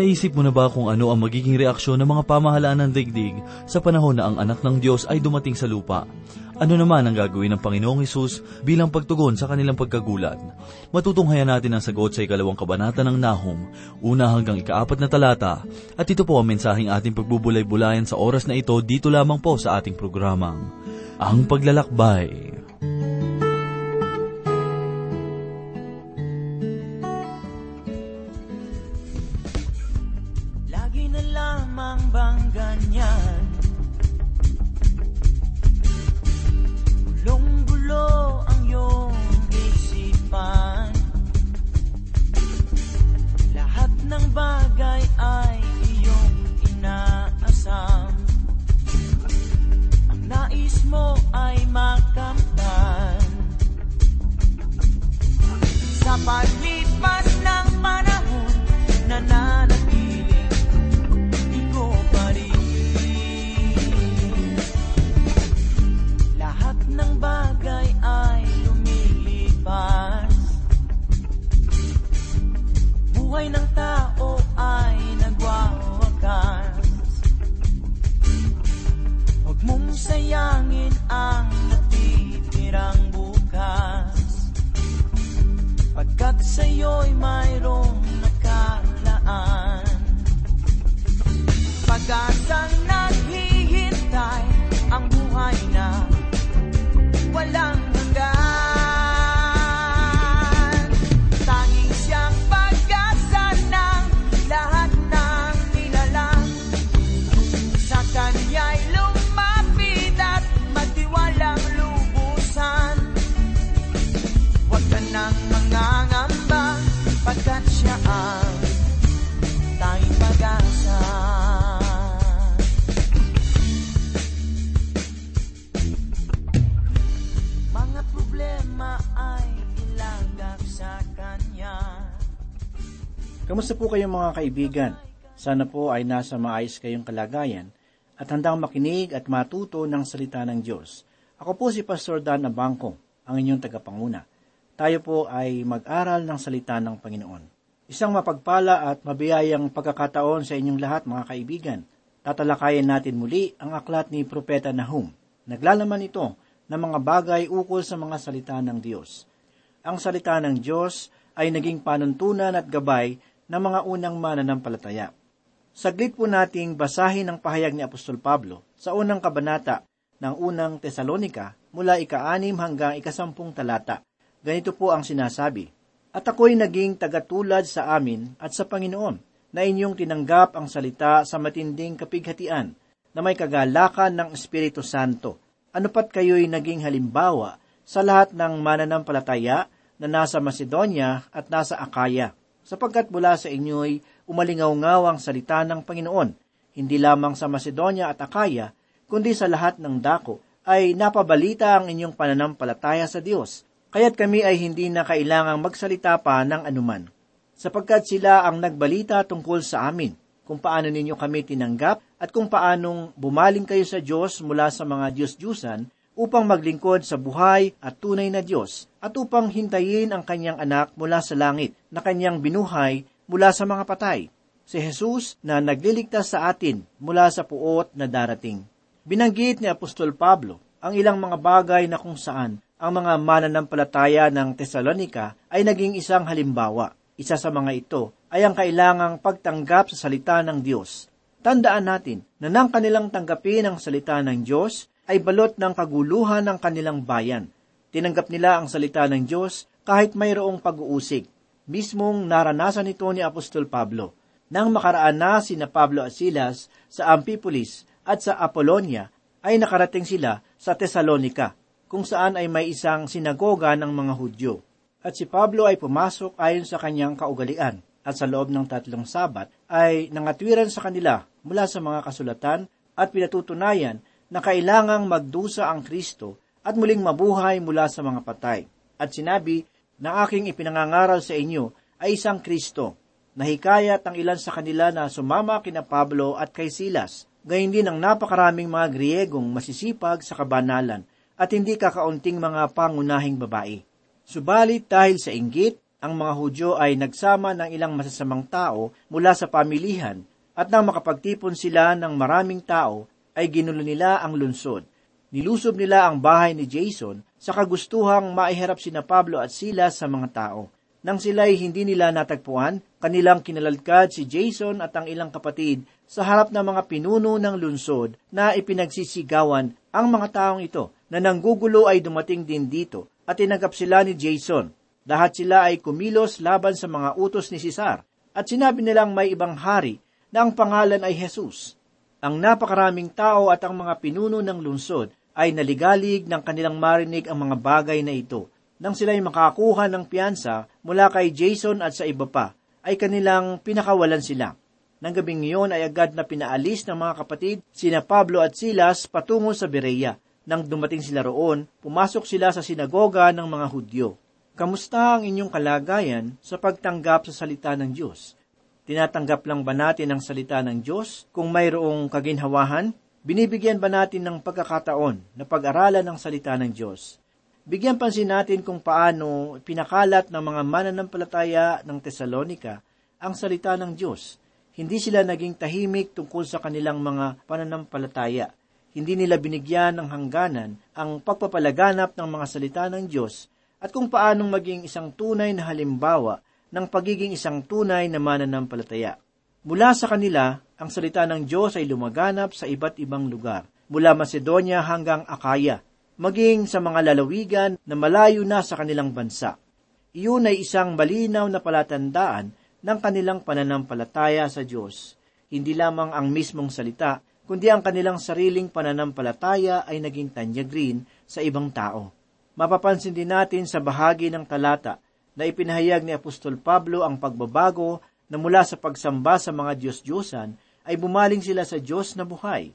Naisip mo na ba kung ano ang magiging reaksyon ng mga pamahalaan ng digdig sa panahon na ang anak ng Diyos ay dumating sa lupa? Ano naman ang gagawin ng Panginoong Hesus bilang pagtugon sa kanilang pagkagulat? Matutunghayan natin ang sagot sa ikalawang kabanata ng Nahum, una hanggang ikaapat na talata, at ito po ang mensaheng ating pagbubulay-bulayan sa oras na ito dito lamang po sa ating programang, Ang Paglalakbay. Iyong isipan. Lahat ng bagay ay Kamusta po kayo mga kaibigan? Sana po ay nasa maayos kayong kalagayan at handang makinig at matuto ng salita ng Diyos. Ako po si Pastor Dan Abangco, ang inyong tagapanguna. Tayo po ay mag-aral ng salita ng Panginoon. Isang mapagpala at mabiyayang pagkakataon sa inyong lahat mga kaibigan. Tatalakayan natin muli ang aklat ni Propeta Nahum. Naglalaman ito ng mga bagay ukol sa mga salita ng Diyos. Ang salita ng Diyos ay naging panuntunan at gabay ng mga unang mananampalataya. Saglit po nating basahin ang pahayag ni Apostol Pablo sa unang kabanata ng unang Tesalonika mula ika-anim hanggang ikasampung talata. Ganito po ang sinasabi, At ako'y naging tagatulad sa amin at sa Panginoon, na inyong tinanggap ang salita sa matinding kapighatian, na may kagalakan ng Espiritu Santo. Ano pat kayo'y naging halimbawa sa lahat ng mananampalataya na nasa Macedonia at nasa Akaya, sapagkat mula sa inyo'y umalingaw-ngaw ang salita ng Panginoon, hindi lamang sa Macedonia at Akaya, kundi sa lahat ng dako, ay napabalita ang inyong pananampalataya sa Diyos, kaya't kami ay hindi na kailangang magsalita pa ng anuman. Sapagkat sila ang nagbalita tungkol sa amin, kung paano ninyo kami tinanggap at kung paanong bumaling kayo sa Diyos mula sa mga Diyos-Diyusan upang maglingkod sa buhay at tunay na Diyos at upang hintayin ang kanyang anak mula sa langit na kanyang binuhay mula sa mga patay, si Jesus na nagliligtas sa atin mula sa puot na darating. Binanggit ni Apostol Pablo ang ilang mga bagay na kung saan ang mga mananampalataya ng Tesalonika ay naging isang halimbawa. Isa sa mga ito ay ang kailangang pagtanggap sa salita ng Diyos. Tandaan natin na nang kanilang tanggapin ang salita ng Diyos ay balot ng kaguluhan ng kanilang bayan. Tinanggap nila ang salita ng Diyos kahit mayroong pag-uusig. Mismong naranasan ito ni Apostol Pablo. Nang makaraan na sina Pablo at Silas sa Amphipolis at sa Apollonia, ay nakarating sila sa Tesalonika, kung saan ay may isang sinagoga ng mga Hudyo. At si Pablo ay pumasok ayon sa kanyang kaugalian, at sa loob ng tatlong sabat ay nangatwiran sa kanila mula sa mga kasulatan at pinatutunayan na kailangang magdusa ang Kristo at muling mabuhay mula sa mga patay. At sinabi na aking ipinangangaral sa inyo ay isang Kristo. Nahikayat ang ilan sa kanila na sumama kina Pablo at kay Silas. Gayun din ang napakaraming mga Griegong masisipag sa kabanalan at hindi kakaunting mga pangunahing babae. Subalit dahil sa inggit ang mga Hudyo ay nagsama ng ilang masasamang tao mula sa pamilihan at nang makapagtipon sila ng maraming tao, ay ginulo nila ang lunsod. Nilusob nila ang bahay ni Jason sa kagustuhang maiharap sina Pablo at Silas sa mga tao. Nang sila'y hindi nila natagpuan, kanilang kinalalkad si Jason at ang ilang kapatid sa harap ng mga pinuno ng lunsod na ipinagsisigawan ang mga taong ito na nanggugulo ay dumating din dito at tinanggap sila ni Jason. Lahat sila ay kumilos laban sa mga utos ni Cesar at sinabi nilang may ibang hari na ang pangalan ay Jesus. Ang napakaraming tao at ang mga pinuno ng lungsod ay naligalig ng kanilang marinig ang mga bagay na ito nang sila'y makakuha ng piyansa mula kay Jason at sa iba pa, ay kanilang pinakawalan sila. Nang gabing iyon ay agad na pinaalis ng mga kapatid sina Pablo at Silas patungo sa Berea. Nang dumating sila roon, pumasok sila sa sinagoga ng mga Hudyo. Kamusta ang inyong kalagayan sa pagtanggap sa salita ng Diyos? Tinatanggap lang ba natin ang salita ng Diyos kung mayroong kaginhawahan? Binibigyan ba natin ng pagkakataon na pag-aralan ng salita ng Diyos? Bigyan pansin natin kung paano pinakalat ng mga mananampalataya ng Tesalonika ang salita ng Diyos. Hindi sila naging tahimik tungkol sa kanilang mga pananampalataya. Hindi nila binigyan ng hangganan ang pagpapalaganap ng mga salita ng Diyos at kung paanong maging isang tunay na halimbawa ng pagiging isang tunay na mananampalataya. Mula sa kanila, ang salita ng Diyos ay lumaganap sa iba't ibang lugar, mula Macedonia hanggang Akaya, maging sa mga lalawigan na malayo na sa kanilang bansa. Iyon ay isang malinaw na palatandaan ng kanilang pananampalataya sa Diyos. Hindi lamang ang mismong salita, kundi ang kanilang sariling pananampalataya ay naging tanyag rin sa ibang tao. Mapapansin din natin sa bahagi ng talata na ipinahayag ni Apostol Pablo ang pagbabago na mula sa pagsamba sa mga Diyos-Diyosan ay bumaling sila sa Diyos na buhay.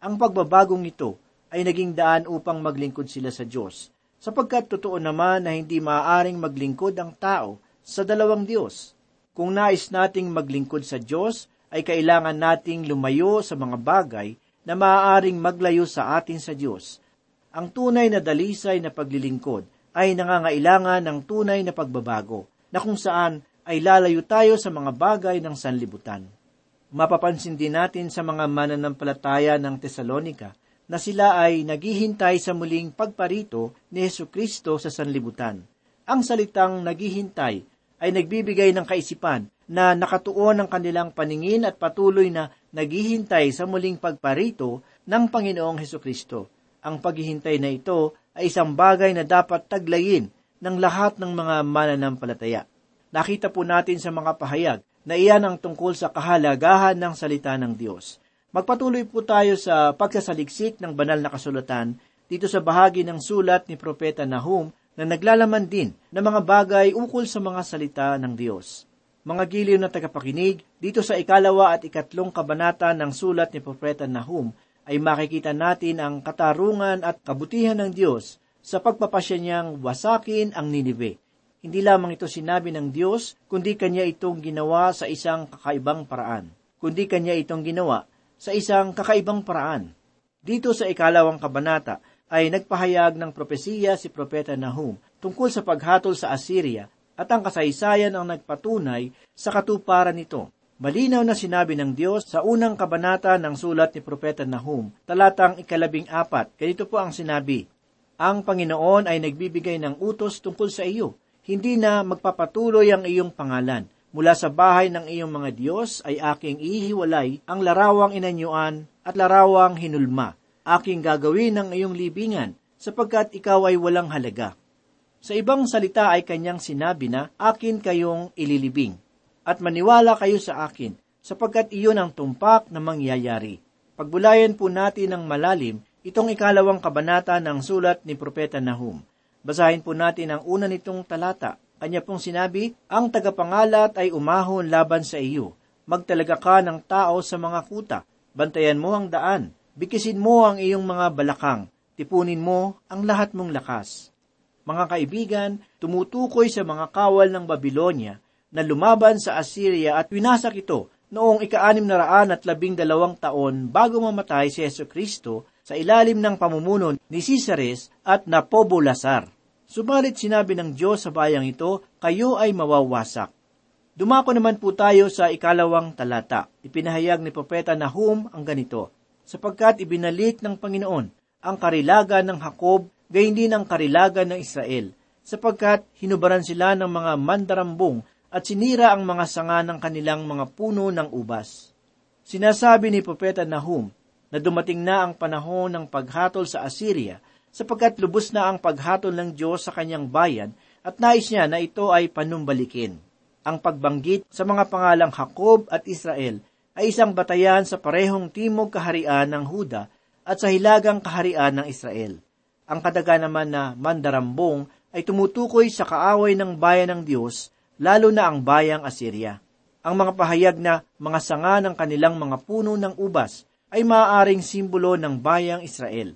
Ang pagbabagong ito ay naging daan upang maglingkod sila sa Diyos, sapagkat totoo naman na hindi maaaring maglingkod ang tao sa dalawang Diyos. Kung nais nating maglingkod sa Diyos, ay kailangan nating lumayo sa mga bagay na maaaring maglayo sa atin sa Diyos. Ang tunay na dalisay na paglilingkod ay nangangailangan ng tunay na pagbabago, na kung saan ay lalayo tayo sa mga bagay ng sanlibutan. Mapapansin din natin sa mga mananampalataya ng Tesalonika na sila ay naghihintay sa muling pagparito ni Heso Kristo sa sanlibutan. Ang salitang naghihintay ay nagbibigay ng kaisipan na nakatuon ang kanilang paningin at patuloy na naghihintay sa muling pagparito ng Panginoong Heso Kristo. Ang paghihintay na ito ay isang bagay na dapat taglayin ng lahat ng mga mananampalataya. Nakita po natin sa mga pahayag na iyan ang tungkol sa kahalagahan ng salita ng Diyos. Magpatuloy po tayo sa pagsasaliksik ng banal na kasulatan dito sa bahagi ng sulat ni Propeta Nahum na naglalaman din ng mga bagay ukol sa mga salita ng Diyos. Mga giliw na tagapakinig, dito sa ikalawa at ikatlong kabanata ng sulat ni Propeta Nahum ay makikita natin ang katarungan at kabutihan ng Diyos sa pagpapasya niyang wasakin ang Ninive. Hindi lamang ito sinabi ng Diyos, kundi kanya itong ginawa sa isang kakaibang paraan. Kundi kanya itong ginawa sa isang kakaibang paraan. Dito sa ikalawang kabanata ay nagpahayag ng propesiya si Propeta Nahum tungkol sa paghatol sa Assyria at ang kasaysayan ang nagpatunay sa katuparan nito. Malinaw na sinabi ng Diyos sa unang kabanata ng sulat ni Propeta Nahum, talatang ikalabing apat. Ganito po ang sinabi, Ang Panginoon ay nagbibigay ng utos tungkol sa iyo, hindi na magpapatuloy ang iyong pangalan, Mula sa bahay ng iyong mga Diyos ay aking ihiwalay ang larawang inanyuan at larawang hinulma. Aking gagawin ang iyong libingan, sapagkat ikaw ay walang halaga. Sa ibang salita ay kanyang sinabi na, akin kayong ililibing, at maniwala kayo sa akin, sapagkat iyon ang tumpak na mangyayari. Pagbulayan po natin ng malalim itong ikalawang kabanata ng sulat ni Propeta Nahum. Basahin po natin ang una nitong talata kanya pong sinabi, ang tagapangalat ay umahon laban sa iyo. Magtalaga ka ng tao sa mga kuta. Bantayan mo ang daan. Bikisin mo ang iyong mga balakang. Tipunin mo ang lahat mong lakas. Mga kaibigan, tumutukoy sa mga kawal ng Babylonia na lumaban sa Assyria at winasak ito noong ika-anim na raan at labing dalawang taon bago mamatay si Yeso Kristo sa ilalim ng pamumuno ni Cisares at Napobulasar. Subalit sinabi ng Diyos sa bayang ito, kayo ay mawawasak. Dumako naman po tayo sa ikalawang talata. Ipinahayag ni Propeta Nahum ang ganito, sapagkat ibinalik ng Panginoon ang karilagan ng Hakob, gayon din ang karilagan ng Israel, sapagkat hinubaran sila ng mga mandarambong at sinira ang mga sanga ng kanilang mga puno ng ubas. Sinasabi ni Propeta Nahum na dumating na ang panahon ng paghatol sa Assyria sapagkat lubos na ang paghatol ng Diyos sa kanyang bayan at nais niya na ito ay panumbalikin. Ang pagbanggit sa mga pangalang Hakob at Israel ay isang batayan sa parehong timog kaharian ng Huda at sa hilagang kaharian ng Israel. Ang kadaga naman na mandarambong ay tumutukoy sa kaaway ng bayan ng Diyos, lalo na ang bayang Assyria. Ang mga pahayag na mga sanga ng kanilang mga puno ng ubas ay maaaring simbolo ng bayang Israel.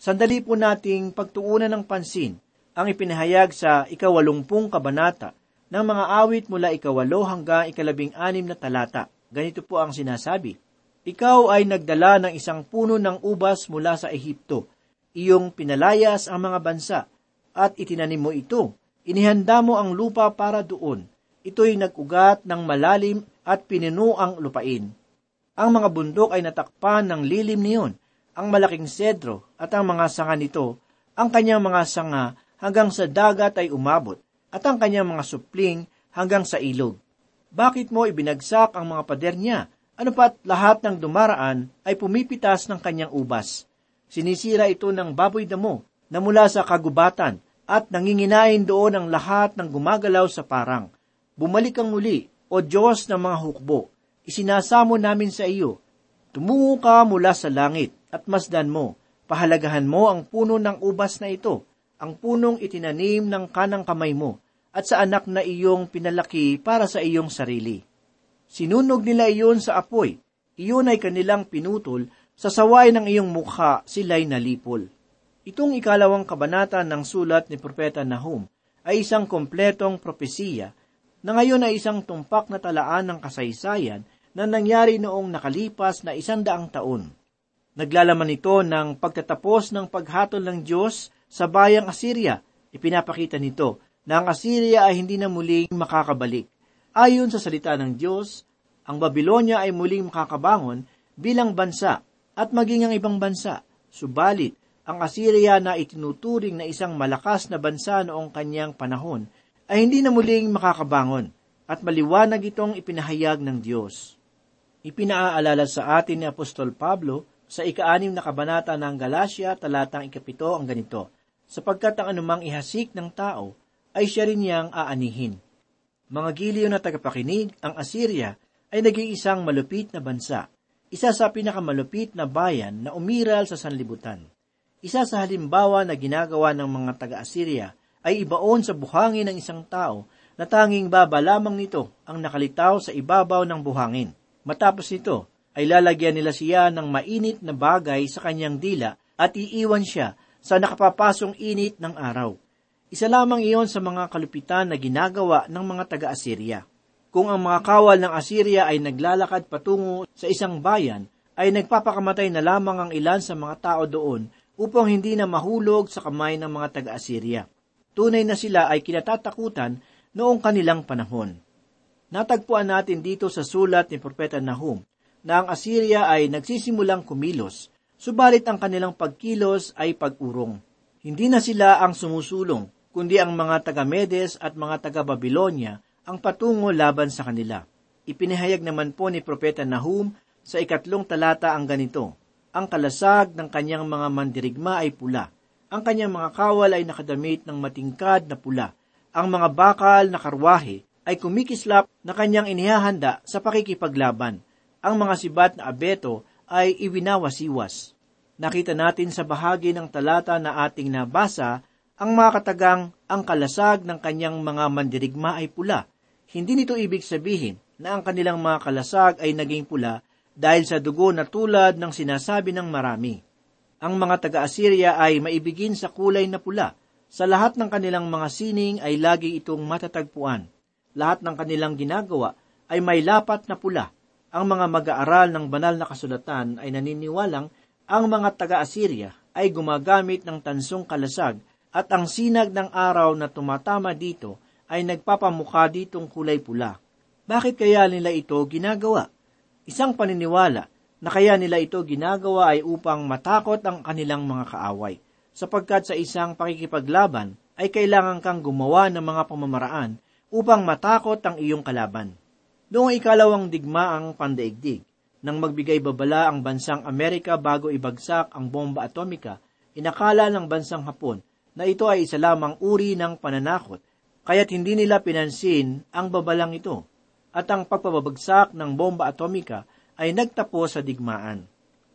Sandali po nating pagtuunan ng pansin ang ipinahayag sa ikawalumpung kabanata ng mga awit mula ikawalo hanggang ikalabing anim na talata. Ganito po ang sinasabi, Ikaw ay nagdala ng isang puno ng ubas mula sa Ehipto. Iyong pinalayas ang mga bansa at itinanim mo ito. Inihanda mo ang lupa para doon. Ito'y nag-ugat ng malalim at pinino ang lupain. Ang mga bundok ay natakpan ng lilim niyon ang malaking sedro at ang mga sanga nito, ang kanyang mga sanga hanggang sa dagat ay umabot, at ang kanyang mga supling hanggang sa ilog. Bakit mo ibinagsak ang mga pader niya? Ano pat lahat ng dumaraan ay pumipitas ng kanyang ubas. Sinisira ito ng baboy damo na mula sa kagubatan at nanginginain doon ang lahat ng gumagalaw sa parang. Bumalik ang muli, o Diyos ng mga hukbo. Isinasamo namin sa iyo. Tumungo ka mula sa langit at masdan mo, pahalagahan mo ang puno ng ubas na ito, ang punong itinanim ng kanang kamay mo, at sa anak na iyong pinalaki para sa iyong sarili. Sinunog nila iyon sa apoy, iyon ay kanilang pinutol, sa saway ng iyong mukha sila'y nalipol. Itong ikalawang kabanata ng sulat ni Propeta Nahum ay isang kompletong propesiya na ngayon ay isang tumpak na talaan ng kasaysayan na nangyari noong nakalipas na isandaang taon. Naglalaman ito ng pagtatapos ng paghatol ng Diyos sa bayang Assyria. Ipinapakita nito na ang Assyria ay hindi na muling makakabalik. Ayon sa salita ng Diyos, ang Babylonia ay muling makakabangon bilang bansa at maging ang ibang bansa. Subalit, ang Assyria na itinuturing na isang malakas na bansa noong kanyang panahon ay hindi na muling makakabangon at maliwanag itong ipinahayag ng Diyos. Ipinaaalala sa atin ni Apostol Pablo sa ikaanim na kabanata ng Galacia, talatang ikapito ang ganito, sapagkat ang anumang ihasik ng tao ay siya rin niyang aanihin. Mga giliw na tagapakinig, ang Assyria ay nag-iisang malupit na bansa, isa sa pinakamalupit na bayan na umiral sa sanlibutan. Isa sa halimbawa na ginagawa ng mga taga-Assyria ay ibaon sa buhangin ng isang tao na tanging baba lamang nito ang nakalitaw sa ibabaw ng buhangin. Matapos nito, ay lalagyan nila siya ng mainit na bagay sa kanyang dila at iiwan siya sa nakapapasong init ng araw. Isa lamang iyon sa mga kalupitan na ginagawa ng mga taga-Assyria. Kung ang mga kawal ng Assyria ay naglalakad patungo sa isang bayan, ay nagpapakamatay na lamang ang ilan sa mga tao doon upang hindi na mahulog sa kamay ng mga taga-Assyria. Tunay na sila ay kinatatakutan noong kanilang panahon. Natagpuan natin dito sa sulat ni Propeta Nahum na ang Assyria ay nagsisimulang kumilos, subalit ang kanilang pagkilos ay pag-urong. Hindi na sila ang sumusulong, kundi ang mga taga-Medes at mga taga-Babylonia ang patungo laban sa kanila. Ipinahayag naman po ni Propeta Nahum sa ikatlong talata ang ganito, Ang kalasag ng kanyang mga mandirigma ay pula. Ang kanyang mga kawal ay nakadamit ng matingkad na pula. Ang mga bakal na karwahe ay kumikislap na kanyang inihahanda sa pakikipaglaban ang mga sibat na abeto ay iwinawasiwas. Nakita natin sa bahagi ng talata na ating nabasa ang mga katagang ang kalasag ng kanyang mga mandirigma ay pula. Hindi nito ibig sabihin na ang kanilang mga kalasag ay naging pula dahil sa dugo na tulad ng sinasabi ng marami. Ang mga taga-Assyria ay maibigin sa kulay na pula. Sa lahat ng kanilang mga sining ay lagi itong matatagpuan. Lahat ng kanilang ginagawa ay may lapat na pula ang mga mag-aaral ng banal na kasulatan ay naniniwalang ang mga taga-Assyria ay gumagamit ng tansong kalasag at ang sinag ng araw na tumatama dito ay nagpapamukha ditong kulay pula. Bakit kaya nila ito ginagawa? Isang paniniwala na kaya nila ito ginagawa ay upang matakot ang kanilang mga kaaway, sapagkat sa isang pakikipaglaban ay kailangan kang gumawa ng mga pamamaraan upang matakot ang iyong kalaban. Noong ikalawang digmaang pandaigdig, nang magbigay babala ang bansang Amerika bago ibagsak ang bomba atomika, inakala ng bansang Hapon na ito ay isa lamang uri ng pananakot, kaya't hindi nila pinansin ang babalang ito. At ang pagpabagsak ng bomba atomika ay nagtapos sa digmaan.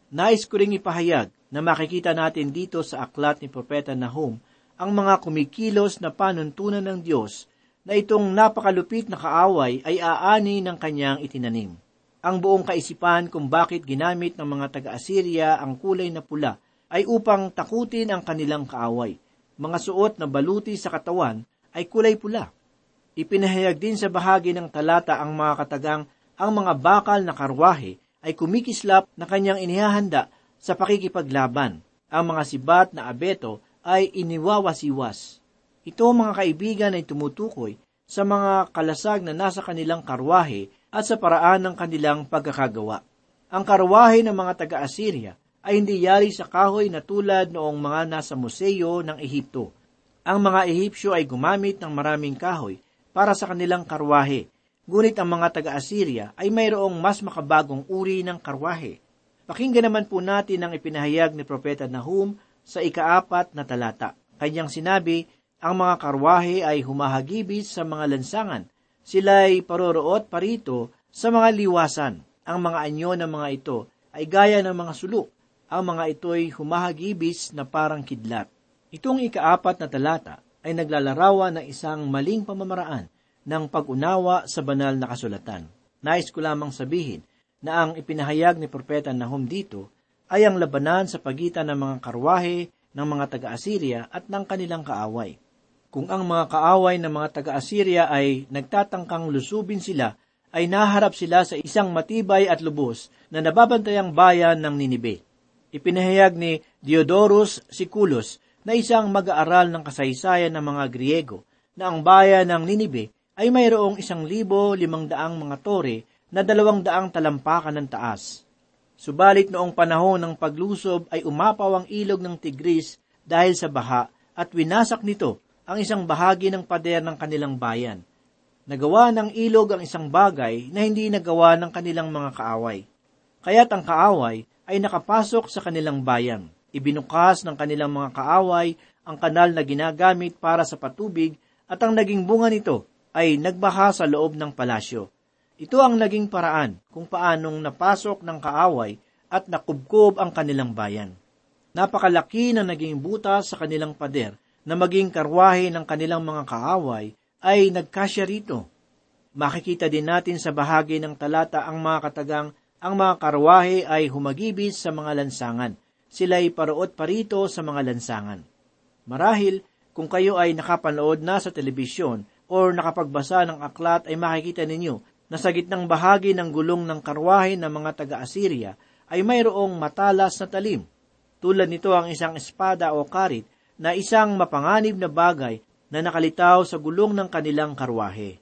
Nais ko ring ipahayag na makikita natin dito sa aklat ni Propeta Nahum ang mga kumikilos na panuntunan ng Diyos na itong napakalupit na kaaway ay aani ng kanyang itinanim ang buong kaisipan kung bakit ginamit ng mga taga-Assyria ang kulay na pula ay upang takutin ang kanilang kaaway. Mga suot na baluti sa katawan ay kulay pula. Ipinahayag din sa bahagi ng talata ang mga katagang ang mga bakal na karwahe ay kumikislap na kanyang inihahanda sa pakikipaglaban. Ang mga sibat na abeto ay iniwawasiwas. Ito mga kaibigan ay tumutukoy sa mga kalasag na nasa kanilang karwahe at sa paraan ng kanilang pagkakagawa. Ang karwahe ng mga taga-Assyria ay hindi yari sa kahoy na tulad noong mga nasa museo ng Ehipto. Ang mga Ehipsyo ay gumamit ng maraming kahoy para sa kanilang karwahe, ngunit ang mga taga-Assyria ay mayroong mas makabagong uri ng karwahe. Pakinggan naman po natin ang ipinahayag ni Propeta Nahum sa ikaapat na talata. Kanyang sinabi, ang mga karwahe ay humahagibis sa mga lansangan sila'y paroroot parito sa mga liwasan. Ang mga anyo ng mga ito ay gaya ng mga sulok. Ang mga ito'y humahagibis na parang kidlat. Itong ikaapat na talata ay naglalarawan ng isang maling pamamaraan ng pag-unawa sa banal na kasulatan. Nais ko lamang sabihin na ang ipinahayag ni Propeta Nahum dito ay ang labanan sa pagitan ng mga karwahe ng mga taga-Assyria at ng kanilang kaaway kung ang mga kaaway ng mga taga-Assyria ay nagtatangkang lusubin sila, ay naharap sila sa isang matibay at lubos na nababantayang bayan ng Ninibe. Ipinahayag ni Diodorus Siculos na isang mag-aaral ng kasaysayan ng mga Griego na ang bayan ng Ninibe ay mayroong isang libo limang daang mga tore na dalawang daang talampakan ng taas. Subalit noong panahon ng paglusob ay umapaw ang ilog ng Tigris dahil sa baha at winasak nito ang isang bahagi ng pader ng kanilang bayan. Nagawa ng ilog ang isang bagay na hindi nagawa ng kanilang mga kaaway. Kaya't ang kaaway ay nakapasok sa kanilang bayan. Ibinukas ng kanilang mga kaaway ang kanal na ginagamit para sa patubig at ang naging bunga nito ay nagbaha sa loob ng palasyo. Ito ang naging paraan kung paanong napasok ng kaaway at nakubkob ang kanilang bayan. Napakalaki na naging butas sa kanilang pader na maging karwahe ng kanilang mga kaaway ay nagkasya rito. Makikita din natin sa bahagi ng talata ang mga katagang ang mga karwahe ay humagibis sa mga lansangan. Sila'y paroot parito sa mga lansangan. Marahil, kung kayo ay nakapanood na sa telebisyon o nakapagbasa ng aklat ay makikita ninyo na sa gitnang bahagi ng gulong ng karwahe ng mga taga-Assyria ay mayroong matalas na talim. Tulad nito ang isang espada o karit na isang mapanganib na bagay na nakalitaw sa gulong ng kanilang karwahe.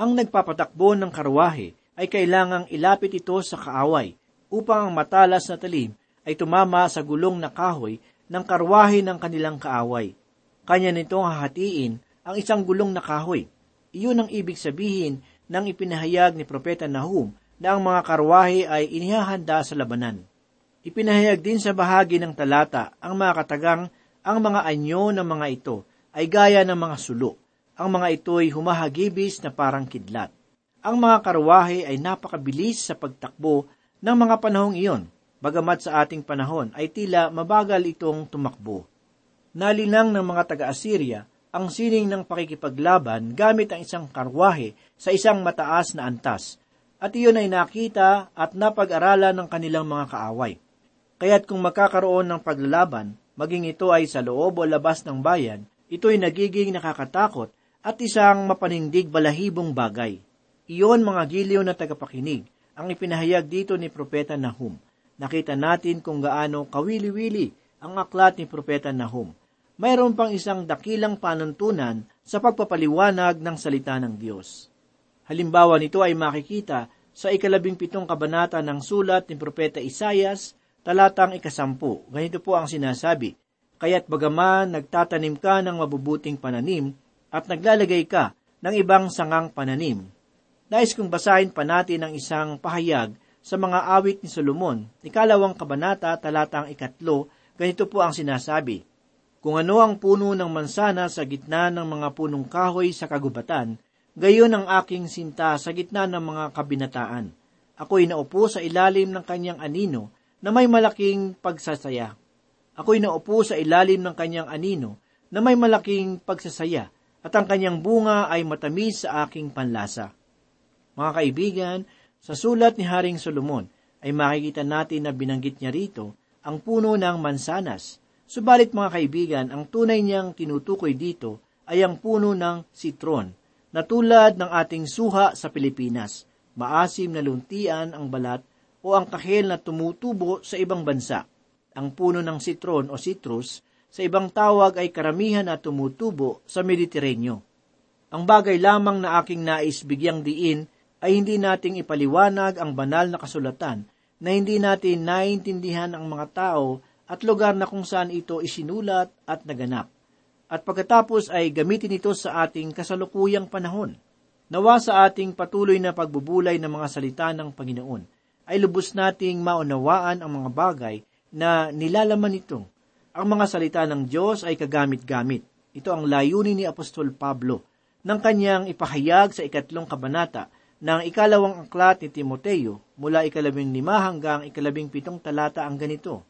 Ang nagpapatakbo ng karwahe ay kailangang ilapit ito sa kaaway upang ang matalas na talim ay tumama sa gulong na kahoy ng karwahe ng kanilang kaaway. Kanya nitong hahatiin ang isang gulong na kahoy. Iyon ang ibig sabihin ng ipinahayag ni Propeta Nahum na ang mga karwahe ay inihahanda sa labanan. Ipinahayag din sa bahagi ng talata ang mga katagang ang mga anyo ng mga ito ay gaya ng mga sulo. Ang mga ito ay humahagibis na parang kidlat. Ang mga karwahe ay napakabilis sa pagtakbo ng mga panahong iyon, bagamat sa ating panahon ay tila mabagal itong tumakbo. Nalinang ng mga taga-Assyria ang sining ng pakikipaglaban gamit ang isang karwahe sa isang mataas na antas, at iyon ay nakita at napag-aralan ng kanilang mga kaaway. Kaya't kung magkakaroon ng paglalaban, maging ito ay sa loob o labas ng bayan, ito'y nagiging nakakatakot at isang mapanindig balahibong bagay. Iyon mga giliw na tagapakinig, ang ipinahayag dito ni Propeta Nahum. Nakita natin kung gaano kawili-wili ang aklat ni Propeta Nahum. Mayroon pang isang dakilang panuntunan sa pagpapaliwanag ng salita ng Diyos. Halimbawa nito ay makikita sa ikalabing pitong kabanata ng sulat ni Propeta Isayas, talatang ikasampu. Ganito po ang sinasabi, Kaya't bagaman nagtatanim ka ng mabubuting pananim at naglalagay ka ng ibang sangang pananim. Nais kong basahin pa natin ang isang pahayag sa mga awit ni Solomon, ikalawang kabanata, talatang ikatlo, ganito po ang sinasabi, Kung ano ang puno ng mansana sa gitna ng mga punong kahoy sa kagubatan, gayon ang aking sinta sa gitna ng mga kabinataan. Ako'y naupo sa ilalim ng kanyang anino na may malaking pagsasaya. Ako'y naupo sa ilalim ng kanyang anino na may malaking pagsasaya at ang kanyang bunga ay matamis sa aking panlasa. Mga kaibigan, sa sulat ni Haring Solomon ay makikita natin na binanggit niya rito ang puno ng mansanas. Subalit mga kaibigan, ang tunay niyang tinutukoy dito ay ang puno ng sitron, na tulad ng ating suha sa Pilipinas. Maasim na luntian ang balat o ang kahel na tumutubo sa ibang bansa. Ang puno ng sitron o citrus sa ibang tawag ay karamihan na tumutubo sa Mediteraneo. Ang bagay lamang na aking nais bigyang diin ay hindi nating ipaliwanag ang banal na kasulatan na hindi natin naiintindihan ang mga tao at lugar na kung saan ito isinulat at naganap. At pagkatapos ay gamitin ito sa ating kasalukuyang panahon. Nawa sa ating patuloy na pagbubulay ng mga salita ng Panginoon ay lubos nating maunawaan ang mga bagay na nilalaman nito. Ang mga salita ng Diyos ay kagamit-gamit. Ito ang layunin ni Apostol Pablo ng kanyang ipahayag sa ikatlong kabanata ng ikalawang aklat ni Timoteo mula ikalabing lima hanggang ikalabing pitong talata ang ganito.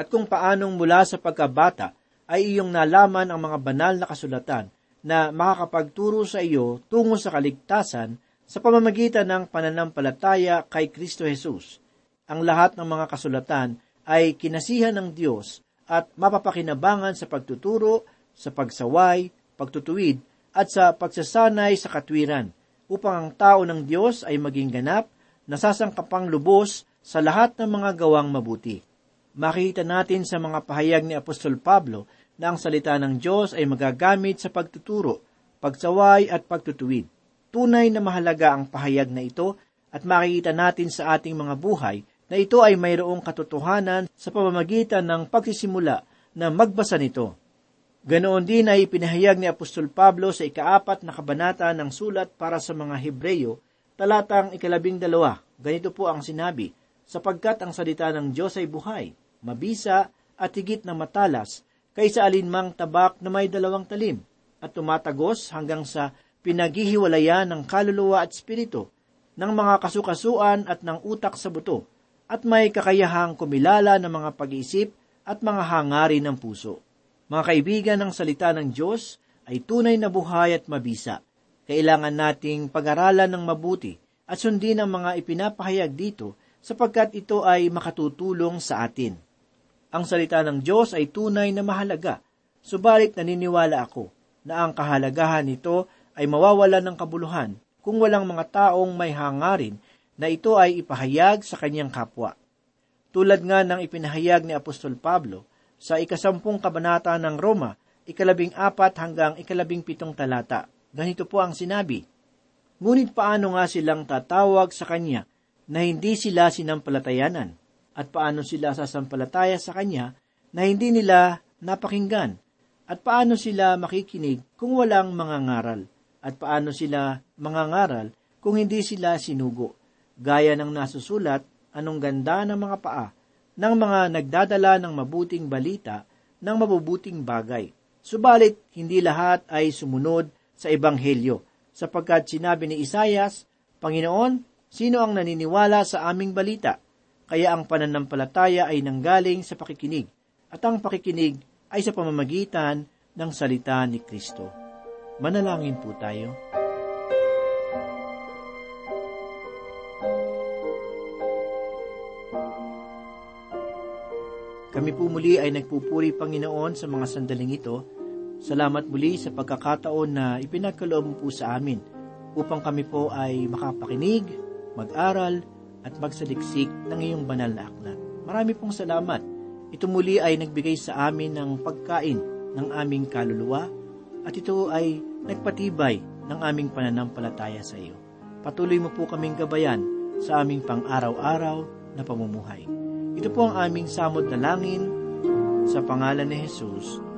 At kung paanong mula sa pagkabata ay iyong nalaman ang mga banal na kasulatan na makakapagturo sa iyo tungo sa kaligtasan sa pamamagitan ng pananampalataya kay Kristo Jesus. Ang lahat ng mga kasulatan ay kinasihan ng Diyos at mapapakinabangan sa pagtuturo, sa pagsaway, pagtutuwid, at sa pagsasanay sa katwiran upang ang tao ng Diyos ay maging ganap, nasasangkapang lubos sa lahat ng mga gawang mabuti. Makikita natin sa mga pahayag ni Apostol Pablo na ang salita ng Diyos ay magagamit sa pagtuturo, pagsaway at pagtutuwid. Tunay na mahalaga ang pahayag na ito at makikita natin sa ating mga buhay na ito ay mayroong katotohanan sa pamamagitan ng pagsisimula na magbasa nito. Ganoon din ay pinahayag ni Apostol Pablo sa ikaapat na kabanata ng sulat para sa mga Hebreyo, talatang ikalabing dalawa. Ganito po ang sinabi, sapagkat ang salita ng Diyos ay buhay, mabisa at higit na matalas, kaysa alinmang tabak na may dalawang talim, at tumatagos hanggang sa pinaghihiwalayan ng kaluluwa at espiritu, ng mga kasukasuan at ng utak sa buto, at may kakayahang kumilala ng mga pag-iisip at mga hangarin ng puso mga kaibigan ng salita ng Diyos ay tunay na buhay at mabisa. Kailangan nating pag-aralan ng mabuti at sundin ang mga ipinapahayag dito sapagkat ito ay makatutulong sa atin. Ang salita ng Diyos ay tunay na mahalaga, subalit naniniwala ako na ang kahalagahan nito ay mawawalan ng kabuluhan kung walang mga taong may hangarin na ito ay ipahayag sa kanyang kapwa. Tulad nga ng ipinahayag ni Apostol Pablo, sa ikasampung kabanata ng Roma, ikalabing apat hanggang ikalabing pitong talata. Ganito po ang sinabi, Ngunit paano nga silang tatawag sa Kanya na hindi sila sinampalatayanan? At paano sila sasampalataya sa Kanya na hindi nila napakinggan? At paano sila makikinig kung walang mga ngaral? At paano sila mga ngaral kung hindi sila sinugo? Gaya ng nasusulat, anong ganda ng mga paa ng mga nagdadala ng mabuting balita ng mabubuting bagay. Subalit, hindi lahat ay sumunod sa Ebanghelyo, sapagkat sinabi ni Isayas, Panginoon, sino ang naniniwala sa aming balita? Kaya ang pananampalataya ay nanggaling sa pakikinig, at ang pakikinig ay sa pamamagitan ng salita ni Kristo. Manalangin po tayo. Kami po muli ay nagpupuri Panginoon sa mga sandaling ito. Salamat muli sa pagkakataon na ipinagkaloob mo po sa amin upang kami po ay makapakinig, mag-aral at magsaliksik ng iyong banal na aklat. Marami pong salamat. Ito muli ay nagbigay sa amin ng pagkain ng aming kaluluwa at ito ay nagpatibay ng aming pananampalataya sa iyo. Patuloy mo po kaming gabayan sa aming pang-araw-araw na pamumuhay. Ito po ang aming samot na langin sa pangalan ni Jesus.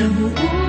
这我